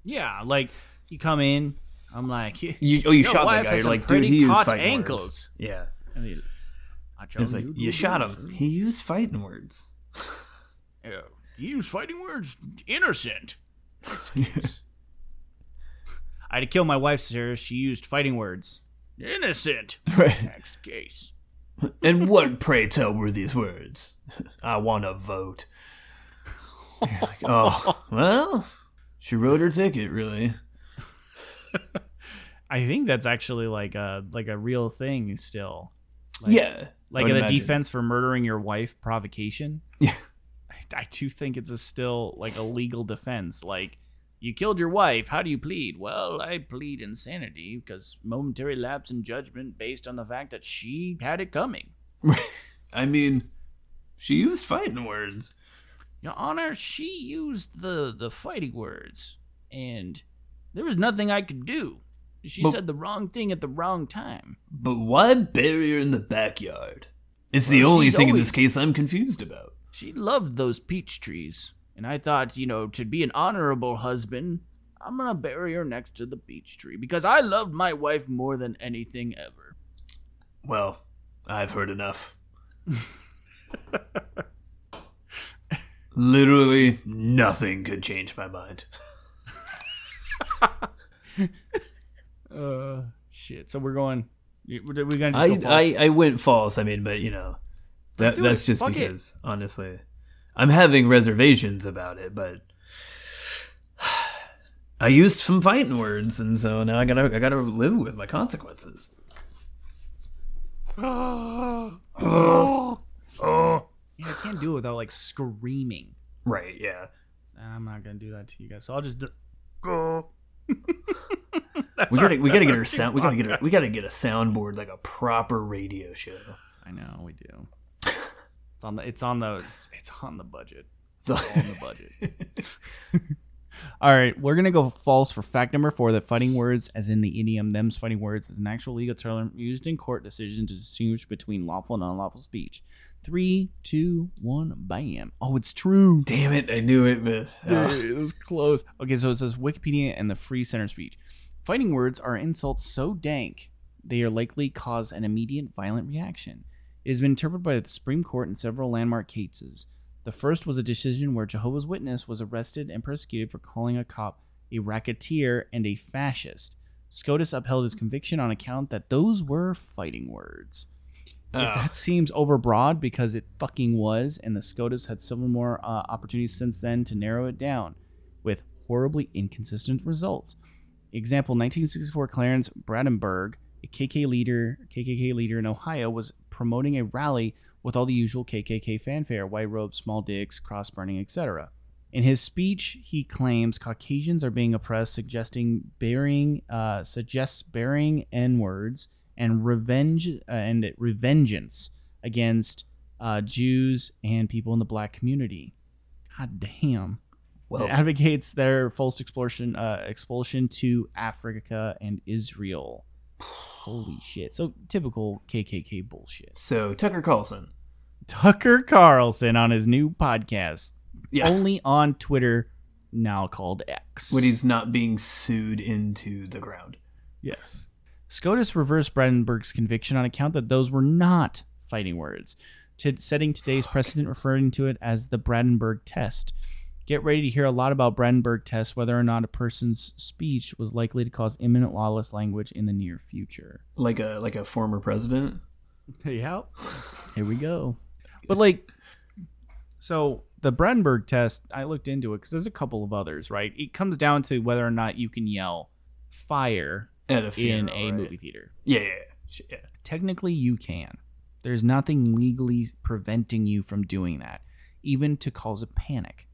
Speaker 1: Yeah, like you come in, I'm like, [laughs]
Speaker 3: You, oh, you shot that guy. You're like, dude, he used fighting
Speaker 1: ankles.
Speaker 3: words. Yeah,
Speaker 1: I mean, I
Speaker 3: it's like
Speaker 1: you
Speaker 3: you shot him. He used fighting words. [laughs]
Speaker 1: Yeah. You use fighting words. Innocent. [laughs] Excuse. I had to kill my wife, sir. She used fighting words. Innocent. [laughs]
Speaker 3: Right.
Speaker 1: Next case.
Speaker 3: And what, pray tell, were these words? [laughs] I want to vote. [laughs] Like, oh, well, she wrote her ticket, really.
Speaker 1: I think that's actually like a like a real thing still. Like,
Speaker 3: yeah.
Speaker 1: Like a
Speaker 3: imagine.
Speaker 1: defense for murdering your wife provocation.
Speaker 3: Yeah.
Speaker 1: I, I do think it's a still like a legal defense. Like you killed your wife. How do you plead? Well, I plead insanity because momentary lapse in judgment based on the fact that she had it coming. [laughs]
Speaker 3: I mean, she used fighting words.
Speaker 1: Your Honor, she used the the fighting words, and there was nothing I could do. She
Speaker 3: But-
Speaker 1: said the wrong thing at the wrong time.
Speaker 3: But why bury her in the backyard? It's the only thing in this case I'm confused about.
Speaker 1: She loved those peach trees, and I thought, you know, to be an honorable husband, I'm gonna bury her next to the beech tree because I loved my wife more than anything ever.
Speaker 3: Well, I've heard enough. [laughs] Literally nothing could change my mind. [laughs]
Speaker 1: Uh, shit. So we're going. We're we gonna just
Speaker 3: I,
Speaker 1: go?
Speaker 3: I, I went false. I mean, but you know, that that's
Speaker 1: it.
Speaker 3: just
Speaker 1: Fuck it.
Speaker 3: because honestly, I'm having reservations about it. But [sighs] I used some fighting words, and so now I gotta I gotta live with my consequences.
Speaker 1: Yeah, I can't do it without like screaming.
Speaker 3: Right? Yeah.
Speaker 1: I'm not gonna do that to you guys. So I'll just. Do- [laughs]
Speaker 3: we gotta we gotta get our [laughs] sound. We gotta get a, we gotta get a soundboard like a proper radio show.
Speaker 1: I know we do. It's on the. It's on the. It's, it's on the budget. It's on the budget. [laughs] All right, we're gonna go false for fact number four. That fighting words, as in the idiom "them's fighting words," is an actual legal term used in court decisions to distinguish between lawful and unlawful speech. Three, two, one, bam! Oh, it's true.
Speaker 3: Damn it! I knew it. But, ah.
Speaker 1: It was close. Okay, so it says Wikipedia and the Free Center speech. Fighting words are insults so dank they are likely cause an immediate violent reaction. It has been interpreted by the Supreme Court in several landmark cases. The first was a decision where Jehovah's Witness was arrested and persecuted for calling a cop a racketeer and a fascist. SCOTUS upheld his conviction on account that those were fighting words. If that seems overbroad because it fucking was, and the SCOTUS had several more uh, opportunities since then to narrow it down with horribly inconsistent results. Example: 1964, Clarence Brandenburg, a KK leader, KKK leader in Ohio, was promoting a rally with all the usual KKK fanfare: white robes, small dicks, cross burning, etc. In his speech, he claims Caucasians are being oppressed, suggesting burying, uh, suggests burying N words and revenge uh, and revengeance against uh, Jews and people in the black community. God damn.
Speaker 3: Well-
Speaker 1: it advocates their false expulsion, uh, expulsion to Africa and Israel. Holy shit! So typical KKK bullshit.
Speaker 3: So Tucker Carlson.
Speaker 1: Tucker Carlson on his new podcast,
Speaker 3: Yeah.
Speaker 1: only on Twitter, now called X.
Speaker 3: when he's not being sued into the ground.
Speaker 1: Yes. SCOTUS reversed Brandenburg's conviction on account that those were not fighting words, to setting today's precedent referring to it as the Brandenburg test. Get ready to hear a lot about Brandenburg test, whether or not a person's speech was likely to cause imminent lawless language in the near future.
Speaker 3: Like a like a former president.
Speaker 1: Yeah. Here we go. But like, so the Brandenburg test, I looked into it because there's a couple of others, right? It comes down to whether or not you can yell fire
Speaker 3: At a
Speaker 1: in a
Speaker 3: right?
Speaker 1: movie theater.
Speaker 3: Yeah, yeah, yeah. Yeah.
Speaker 1: Technically, you can. There's nothing legally preventing you from doing that, even to cause a panic,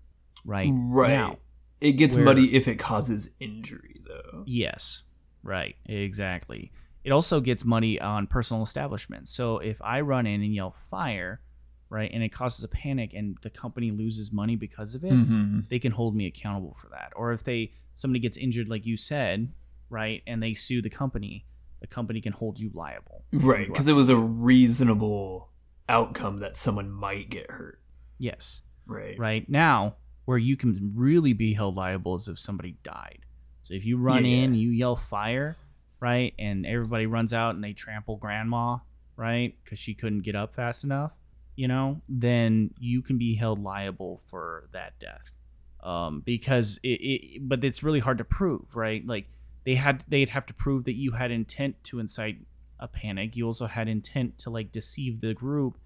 Speaker 1: right?
Speaker 3: Right.
Speaker 1: Now,
Speaker 3: it gets
Speaker 1: where-
Speaker 3: muddy if it causes injury, though.
Speaker 1: Yes. Right. Exactly. it also gets money on personal establishments. So if I run in and yell fire, right, and it causes a panic and the company loses money because of it,
Speaker 3: Mm-hmm.
Speaker 1: they can hold me accountable for that. Or if they somebody gets injured, like you said, right, and they sue the company, the company can hold you liable.
Speaker 3: Right, because it was a reasonable outcome that someone might get hurt.
Speaker 1: Yes.
Speaker 3: Right.
Speaker 1: Right now, where you can really be held liable is if somebody died. So if you run
Speaker 3: Yeah.
Speaker 1: in, you yell fire, right, and everybody runs out and they trample grandma, right, because she couldn't get up fast enough, you know, then you can be held liable for that death. Um, because it, it, but it's really hard to prove, right? Like they had, they'd have to prove that you had intent to incite a panic. You also had intent to like deceive the group,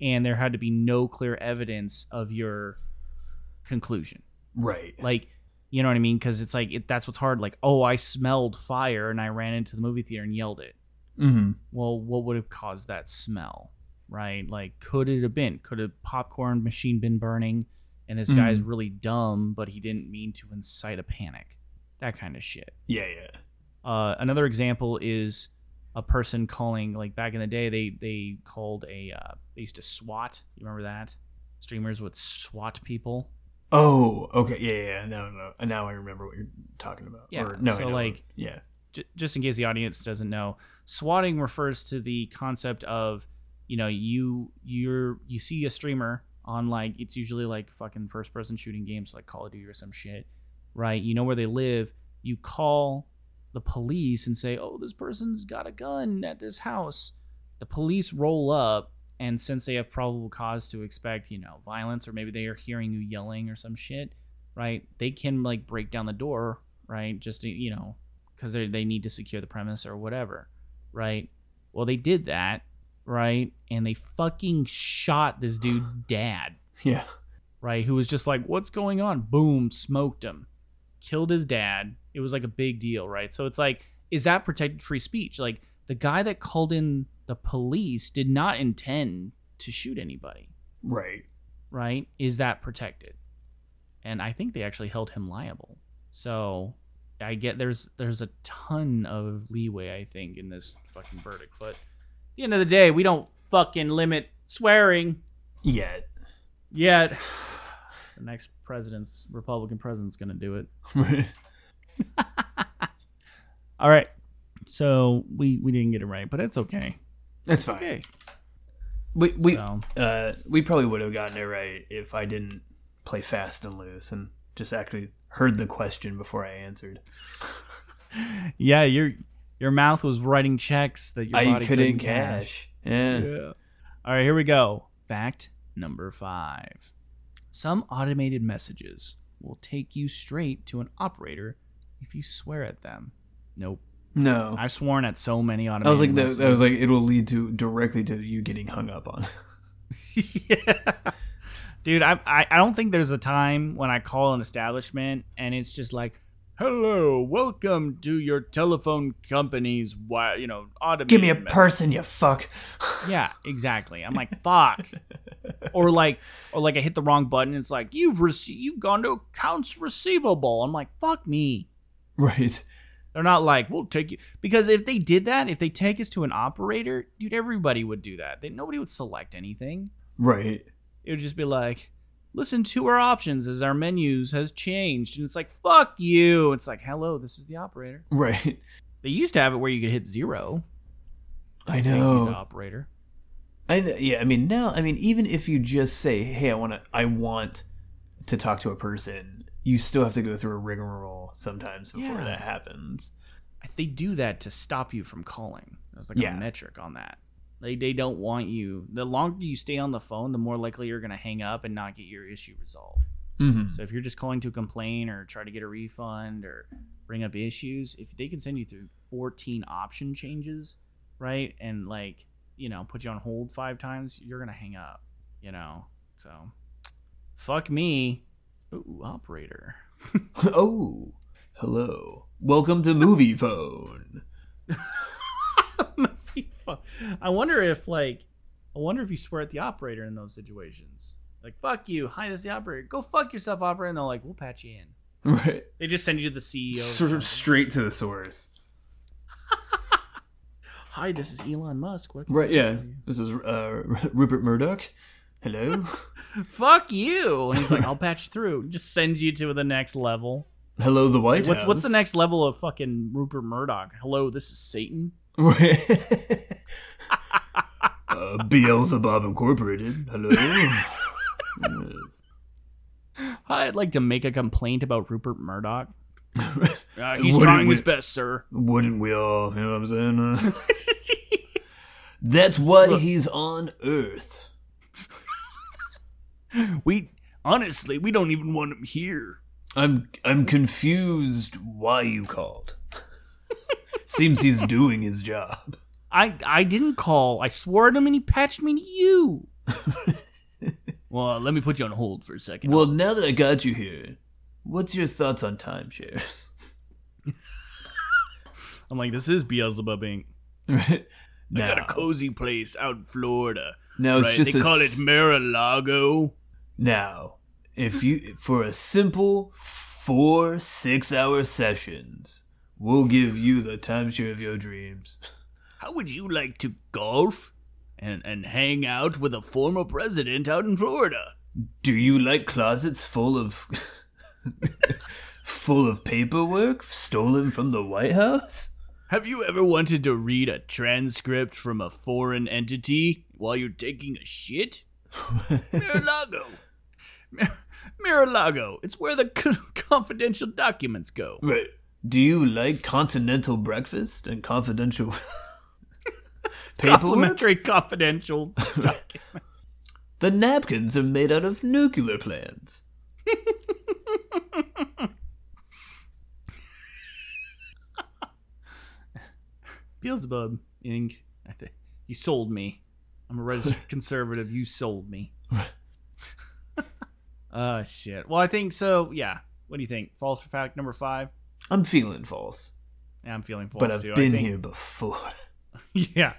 Speaker 1: and there had to be no clear evidence of your conclusion.
Speaker 3: Right.
Speaker 1: Like, you know what I mean? Because it's like it, that's what's hard. Like, oh, I smelled fire and I ran into the movie theater and yelled it.
Speaker 3: Mm-hmm.
Speaker 1: Well, what would have caused that smell? Right? Like, could it have been? Could a popcorn machine been burning? And this guy's really dumb, but he didn't mean to incite a panic. That kind of shit.
Speaker 3: Yeah, yeah.
Speaker 1: Uh, another example is a person calling like back in the day they they called a uh, they used to SWAT. You remember that? Streamers would SWAT people.
Speaker 3: Oh, okay. Yeah, yeah. yeah. No, no. Now I remember what you're talking about.
Speaker 1: Yeah,
Speaker 3: Or, no,
Speaker 1: so, like-
Speaker 3: yeah.
Speaker 1: J- just in case the audience doesn't know, swatting refers to the concept of you know you you're you see a streamer on like it's usually like fucking first person shooting games like Call of Duty or some shit, right? You know where they live. You call the police and say, "Oh, this person's got a gun at this house." The police roll up, and since they have probable cause to expect, you know, violence, or maybe they are hearing you yelling or some shit, right? They can like break down the door, right? Just to, you know, because they they need to secure the premise or whatever, right? Well, they did that, right? And they fucking shot this dude's [sighs] dad,
Speaker 3: Yeah.
Speaker 1: right? Who was just like, "What's going on?" Boom, smoked him, killed his dad. It was like a big deal, right? So it's like, is that protected free speech? Like the guy that called in the police did not intend to shoot anybody,
Speaker 3: Right.
Speaker 1: right? Is that protected? And I think they actually held him liable. So I get there's there's a ton of leeway I think in this fucking verdict, but at the end of the day, we don't fucking limit swearing
Speaker 3: Yet.
Speaker 1: yet. [sighs] The next president's Republican president's gonna do it. [laughs] [laughs] All right. So we we didn't get it right, but it's okay.
Speaker 3: That's fine.
Speaker 1: Okay.
Speaker 3: We we
Speaker 1: So
Speaker 3: uh we probably would have gotten it right if I didn't play fast and loose and just actually heard the question before I answered. [laughs]
Speaker 1: yeah, your your mouth was writing checks that your
Speaker 3: I
Speaker 1: body
Speaker 3: couldn't cash. Yeah.
Speaker 1: Yeah. All right, here we go. Fact number five. Some automated messages will take you straight to an operator if you swear at them. Nope.
Speaker 3: No.
Speaker 1: I've sworn at so many automated
Speaker 3: I was like. I was like, it'll lead to directly to you getting hung up on. [laughs]
Speaker 1: yeah. Dude, I, I I don't think there's a time when I call an establishment and it's just like, "Hello, welcome to your telephone company's wi- you know automated."
Speaker 3: Give me a
Speaker 1: message."
Speaker 3: person, you fuck.
Speaker 1: Yeah, exactly. I'm like, fuck. or like, or like I hit the wrong button. It's like you've received, you've gone to accounts receivable. I'm like, fuck me.
Speaker 3: Right.
Speaker 1: They're not like, we'll take you because if they did that, if they take us to an operator, dude, everybody would do that. They, nobody would select anything.
Speaker 3: Right.
Speaker 1: It would just be like, listen to our options as our menus has changed, and it's like, fuck you. It's like, hello, this is the operator.
Speaker 3: Right.
Speaker 1: They used to have it where you could hit zero.
Speaker 3: I
Speaker 1: Thank you, the
Speaker 3: know.
Speaker 1: operator.
Speaker 3: I kn- yeah. I mean, now, I mean, even if you just say, "Hey, I want to, I want to talk to a person," you still have to go through a rigmarole sometimes before
Speaker 1: Yeah.
Speaker 3: that happens.
Speaker 1: they do that to stop you from calling. There's like
Speaker 3: Yeah.
Speaker 1: a metric on that. They they don't want you. The longer you stay on the phone, the more likely you're gonna hang up and not get your issue resolved.
Speaker 3: Mm-hmm.
Speaker 1: So if you're just calling to complain or try to get a refund or bring up issues, if they can send you through 14 option changes, right, and like you know put you on hold five times, you're gonna hang up. You know, so fuck me. Ooh, operator. [laughs]
Speaker 3: oh, hello. Welcome to [laughs] Moviefone.
Speaker 1: I wonder if like I wonder if you swear at the operator in those situations. Like fuck you, hi, this is the operator. Go fuck yourself, operator. And they're like, we'll patch you in.
Speaker 3: Right.
Speaker 1: They just send you to the CEO.
Speaker 3: Sort of straight to the source. [laughs]
Speaker 1: Hi, this is Elon Musk. What?
Speaker 3: Right, yeah. This is uh, Rupert Murdoch. Hello. [laughs]
Speaker 1: Fuck you. And he's like, I'll patch through. Just sends you to the next level.
Speaker 3: Hello, the White
Speaker 1: What's
Speaker 3: House.
Speaker 1: what's the next level of fucking Rupert Murdoch? Hello, this is Satan. [laughs]
Speaker 3: uh, Beelzebub Incorporated. Hello. [laughs]
Speaker 1: I'd like to make a complaint about Rupert Murdoch. Uh, he's
Speaker 3: Wouldn't
Speaker 1: trying
Speaker 3: we-
Speaker 1: his best, sir.
Speaker 3: Wouldn't we all? You know what I'm saying? Uh, that's why he's on Earth.
Speaker 1: We honestly, we don't even want him here.
Speaker 3: I'm I'm confused why you called. Seems he's doing his job.
Speaker 1: I I didn't call. I swore at him and he patched me to you. [laughs] well, let me put you on hold for a second.
Speaker 3: Well, now that I got you here, what's your thoughts on timeshares? [laughs]
Speaker 1: I'm like, this is Beelzebub Inc.
Speaker 3: right?
Speaker 1: I got a cozy place out in Florida.
Speaker 3: now it's
Speaker 1: right?
Speaker 3: just
Speaker 1: they
Speaker 3: a
Speaker 1: call it Mar-a-Lago.
Speaker 3: Now, if you for a simple four six-hour sessions, we'll give you the timeshare of your dreams.
Speaker 1: How would you like to golf and and hang out with a former president out in Florida?
Speaker 3: Do you like closets full of [laughs] full of paperwork stolen from the White House?
Speaker 1: Have you ever wanted to read a transcript from a foreign entity while you're taking a shit? [laughs] Mar-a-Lago. Mar- [laughs] Mar-a-Lago. It's where the [laughs] confidential documents go.
Speaker 3: Right. Do you like continental breakfast and confidential [laughs] paperwork?
Speaker 1: Complimentary confidential.
Speaker 3: The napkins are made out of nuclear plants.
Speaker 1: Beelzebub Inc. I think you sold me. I'm a registered conservative. You sold me. Uh shit. Well, I think so. Yeah. What do you think? False for fact number five.
Speaker 3: I'm feeling false,
Speaker 1: Yeah, I'm feeling false
Speaker 3: but I've
Speaker 1: too.
Speaker 3: Been here before. [laughs] [laughs]
Speaker 1: Yeah.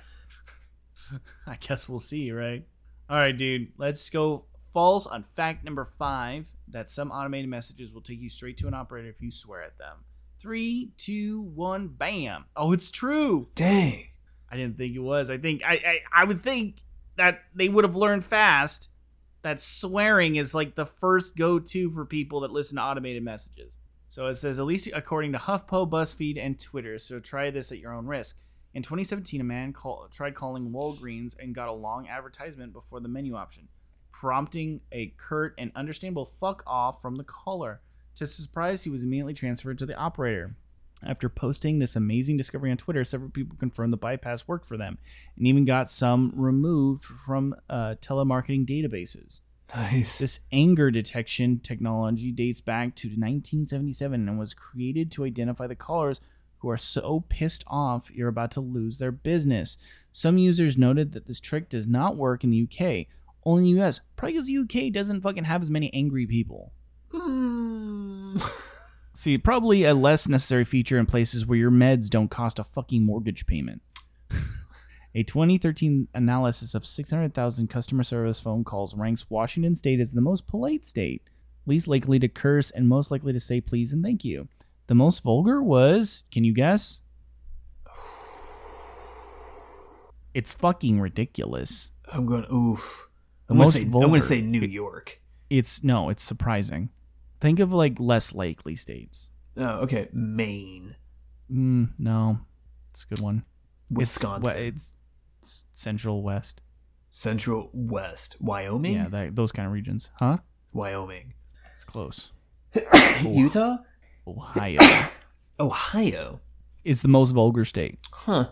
Speaker 1: [laughs] I guess we'll see, right? All right, dude. Let's go false on fact number five that some automated messages will take you straight to an operator if you swear at them. Three, two, one, bam. Oh, it's true.
Speaker 3: Dang.
Speaker 1: I didn't think it was. I think I, I I would think that they would have learned fast that swearing is like the first go-to for people that listen to automated messages. So it says at least according to HuffPo, BuzzFeed, and Twitter. So try this at your own risk. In 2017, a man call, tried calling Walgreens and got a long advertisement before the menu option, prompting a curt and understandable "fuck off" from the caller. To his surprise, he was immediately transferred to the operator. After posting this amazing discovery on Twitter, several people confirmed the bypass worked for them, and even got some removed from uh, telemarketing databases.
Speaker 3: Nice.
Speaker 1: This anger detection technology dates back to 1977 and was created to identify the callers who are so pissed off you're about to lose their business. Some users noted that this trick does not work in the UK, only in the US, probably because the UK doesn't fucking have as many angry people. [laughs] See, probably a less necessary feature in places where your meds don't cost a fucking mortgage payment. a 2013 analysis of 600,000 customer service phone calls ranks Washington state as the most polite state, least likely to curse, and most likely to say please and thank you. The most vulgar was, can you guess? It's fucking ridiculous.
Speaker 3: I'm going. Oof.
Speaker 1: The
Speaker 3: I'm gonna
Speaker 1: most
Speaker 3: say. I'm gonna say New York.
Speaker 1: It's no, it's surprising. Think of like less likely states.
Speaker 3: Oh, okay. Maine,
Speaker 1: Mm, no, it's a good one.
Speaker 3: Wisconsin,
Speaker 1: It's, we- it's, it's Central West.
Speaker 3: Central West, Wyoming,
Speaker 1: Yeah, that, those kind of regions. Huh?
Speaker 3: Wyoming,
Speaker 1: It's close. [coughs]
Speaker 3: Utah,
Speaker 1: Ohio. [coughs]
Speaker 3: Ohio.
Speaker 1: it's the most vulgar state.
Speaker 3: Huh.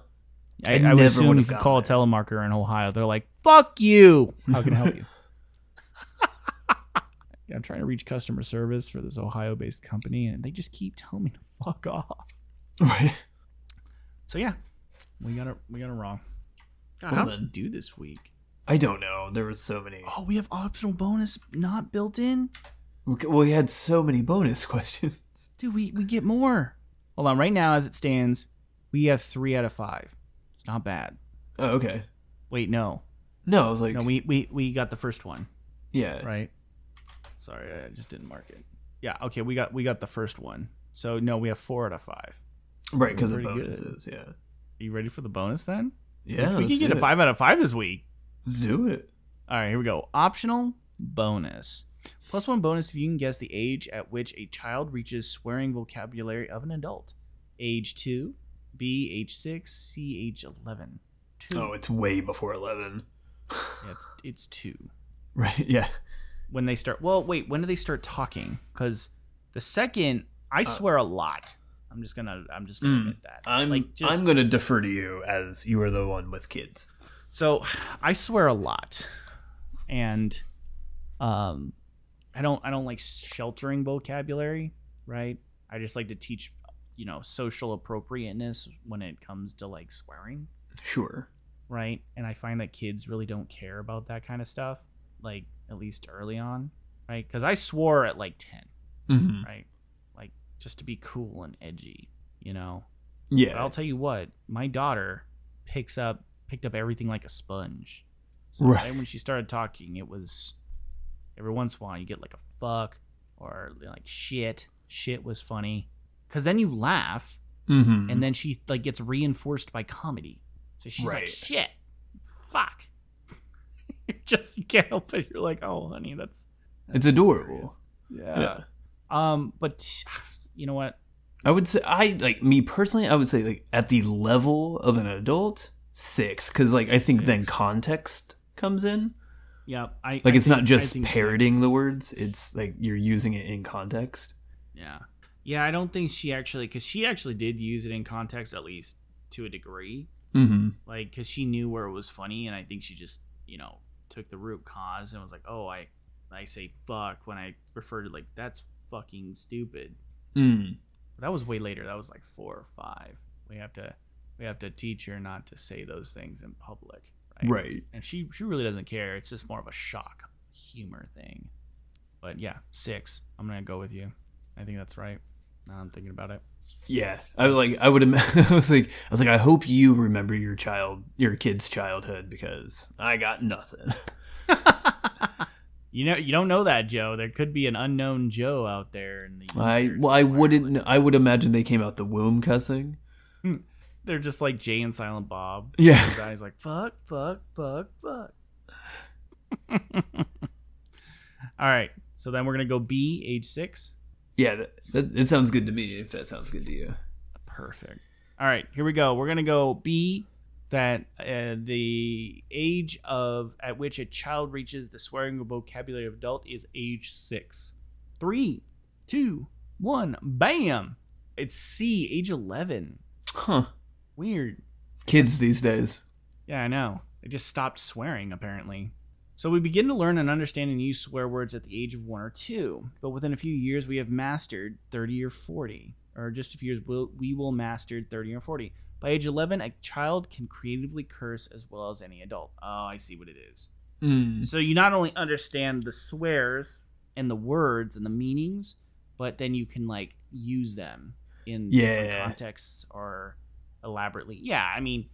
Speaker 1: I,
Speaker 3: I
Speaker 1: I, would
Speaker 3: never
Speaker 1: assume
Speaker 3: would've
Speaker 1: if you
Speaker 3: gotten
Speaker 1: call a telemarketer in Ohio, they're like, fuck you. How can I help you? [laughs] I'm trying to reach customer service for this Ohio based company, and they just keep telling me to [laughs] fuck off.
Speaker 3: Right.
Speaker 1: So, yeah, we got it, we got it wrong. God, how did do this week?
Speaker 3: I don't know. There were so many.
Speaker 1: Oh, we have optional bonus not built in?
Speaker 3: Okay, Well, we had so many bonus [laughs] questions.
Speaker 1: Dude, we, we get more. Hold on, right now, as it stands, we have three out of five. It's not bad.
Speaker 3: Oh, okay.
Speaker 1: Wait, no.
Speaker 3: No, I was like,
Speaker 1: No, we, we, we got the first one,
Speaker 3: yeah.
Speaker 1: right? Sorry, I just didn't mark it. Yeah, okay, we got we got the first one. So no, we have four out of five.
Speaker 3: Right, because of
Speaker 1: Pretty good.
Speaker 3: bonuses, yeah.
Speaker 1: Are you ready for the bonus then?
Speaker 3: Yeah,
Speaker 1: we can get a five out of five this week.
Speaker 3: Let's do it.
Speaker 1: All right, here we go. Optional bonus. Plus one bonus if you can guess the age at which a child reaches swearing vocabulary of an adult. Age 2, B, age 6, C, age 11. 2.
Speaker 3: Oh, it's way before eleven.
Speaker 1: Yeah, it's, it's 2. [laughs]
Speaker 3: Right? Yeah.
Speaker 1: When they start, well, wait, when do they start talking? Because the second, I
Speaker 3: Uh,
Speaker 1: swear a lot. I'm just gonna, I'm just gonna admit that.
Speaker 3: mm, I'm
Speaker 1: like, just,
Speaker 3: I'm gonna defer to you as you are the one with kids.
Speaker 1: So I swear a lot, and um, I don't I don't like sheltering vocabulary, right? I just like to teach, you know, social appropriateness when it comes to like swearing,
Speaker 3: Sure.
Speaker 1: right? And I find that kids really don't care about that kind of stuff, like at least early on, right? Because I swore at like ten,
Speaker 3: Mm-hmm.
Speaker 1: right? Like just to be cool and edgy, you know.
Speaker 3: Yeah.
Speaker 1: But I'll tell you what, my daughter picks up picked up everything like a sponge. So
Speaker 3: Right.
Speaker 1: right when she started talking, it was every once in a while you get like a fuck or like shit. Shit was funny because then you laugh
Speaker 3: mm-hmm.
Speaker 1: and then she like gets reinforced by comedy. So she's like shit, fuck. [laughs] just you can't help it. You're like, oh honey, that's
Speaker 3: it's adorable.
Speaker 1: yeah.
Speaker 3: Yeah.
Speaker 1: Um, but [sighs] you know what?
Speaker 3: I would say I like me personally. I would say like at the level of an adult, six, because like I think then context comes in.
Speaker 1: Yeah, I
Speaker 3: Like
Speaker 1: I
Speaker 3: it's not
Speaker 1: think- I
Speaker 3: just
Speaker 1: think six.
Speaker 3: parroting the words; it's like you're using it in context.
Speaker 1: Yeah. Yeah, I don't think she actually, because she actually did use it in context, at least to a degree.
Speaker 3: Mm-hmm.
Speaker 1: Like, because she knew where it was funny, and I think she just, you know, took the root cause and was like, oh, I, I say fuck when I refer to, like, that's fucking stupid.
Speaker 3: Mm.
Speaker 1: That was way later. That was like four or five. We have to, we have to teach her not to say those things in public. Right.
Speaker 3: Right.
Speaker 1: And she, she really doesn't care. It's just more of a shock humor thing. But yeah, six. I'm to go with you. I think that's right. Now I'm thinking about it.
Speaker 3: Yeah. I was like I would. [laughs] I was like I was like I hope you remember your child, your kid's childhood because I got nothing. [laughs]
Speaker 1: You know, you don't know that Joe. There could be an unknown Joe out there in the.
Speaker 3: I well I wouldn't. I would imagine they came out the womb cussing. Hmm.
Speaker 1: They're just like Jay and Silent Bob.
Speaker 3: Yeah.
Speaker 1: His like fuck, fuck, fuck, fuck. [laughs] All right, so then we're gonna go B, age six.
Speaker 3: Yeah. That, that, it sounds good to me. If that sounds good to you.
Speaker 1: Perfect. All right, here we go. We're gonna go B. That uh, the age of at which a child reaches the swearing vocabulary of adult is age six. Three, two, one, bam! It's C, age eleven.
Speaker 3: Huh.
Speaker 1: Weird.
Speaker 3: Kids these days.
Speaker 1: Yeah, I know. They just stopped swearing, apparently. So we begin to learn and understand and use swear words at the age of one or two, but within a few years we have mastered 30 or 40. Or just a few years, we'll, we will master 30 or 40. By age 11, a child can creatively curse as well as any adult. Oh, I see what it is.
Speaker 3: Mm.
Speaker 1: So you not only understand the swears and the words and the meanings, but then you can like use them in different
Speaker 3: Yeah.
Speaker 1: contexts or elaborately. Yeah, I mean,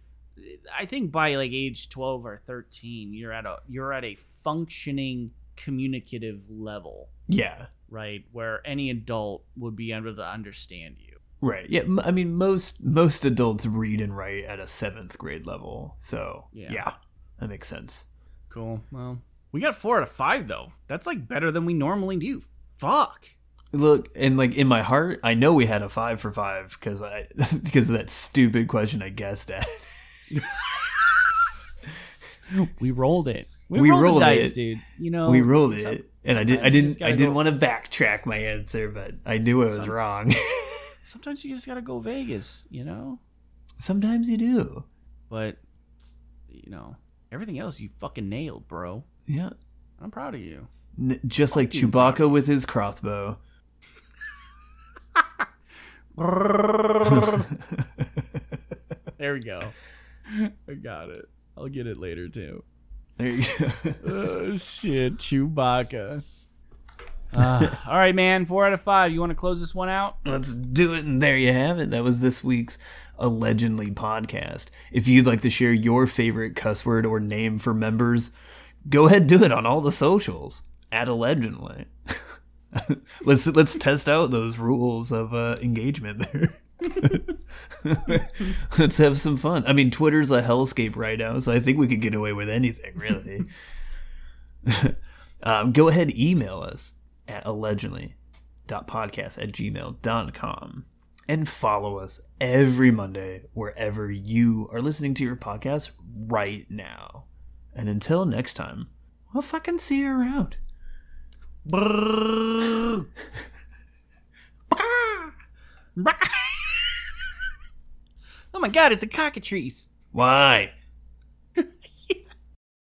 Speaker 1: I think by like age 12 or 13, you're at a you're at a functioning communicative level,
Speaker 3: Yeah.
Speaker 1: right? Where any adult would be able to understand you.
Speaker 3: Right. Yeah. I mean, most most adults read and write at a seventh grade level. So
Speaker 1: Yeah.
Speaker 3: yeah, that makes sense.
Speaker 1: Cool. Well, we got 4 out of 5 though. That's like better than we normally do. Fuck.
Speaker 3: Look, and like in my heart, I know we had a five for five because I [laughs] because of that stupid question I guessed at. [laughs]
Speaker 1: We rolled it. We,
Speaker 3: We
Speaker 1: rolled,
Speaker 3: rolled
Speaker 1: the dice,
Speaker 3: it.
Speaker 1: dude. You know,
Speaker 3: we rolled
Speaker 1: some-
Speaker 3: it, and I did. I
Speaker 1: sometimes you just
Speaker 3: didn't. I didn't
Speaker 1: go-
Speaker 3: want to backtrack my answer, but I knew I was
Speaker 1: Some-
Speaker 3: wrong. [laughs]
Speaker 1: Sometimes you just gotta go Vegas, you know.
Speaker 3: Sometimes you do.
Speaker 1: But you know, everything else you fucking nailed, bro.
Speaker 3: Yeah.
Speaker 1: I'm proud of you.
Speaker 3: N- just like
Speaker 1: Fucking
Speaker 3: Chewbacca with his crossbow. [laughs]
Speaker 1: There we go. [laughs] I got it. I'll get it later too.
Speaker 3: There you go. [laughs]
Speaker 1: Oh shit, Chewbacca. [laughs] Ah, all right, man. Four out of five. You want to close this one out?
Speaker 3: Let's do it. And there you have it. That was this week's Allegendly podcast. If you'd like to share your favorite cuss word or name for members, go ahead do it on all the socials at Allegendly. let's let's test out those rules of uh, engagement there. [laughs] Let's have some fun. I mean, Twitter's a hellscape right now, so I think we could get away with anything, really. [laughs] um, go ahead, email us at allegendly.podcast at gmail.com and follow us every Monday wherever you are listening to your podcast right now. And until next time, I'll fucking see you around. [laughs]
Speaker 1: Oh my god, it's a cockatrice.
Speaker 3: Why?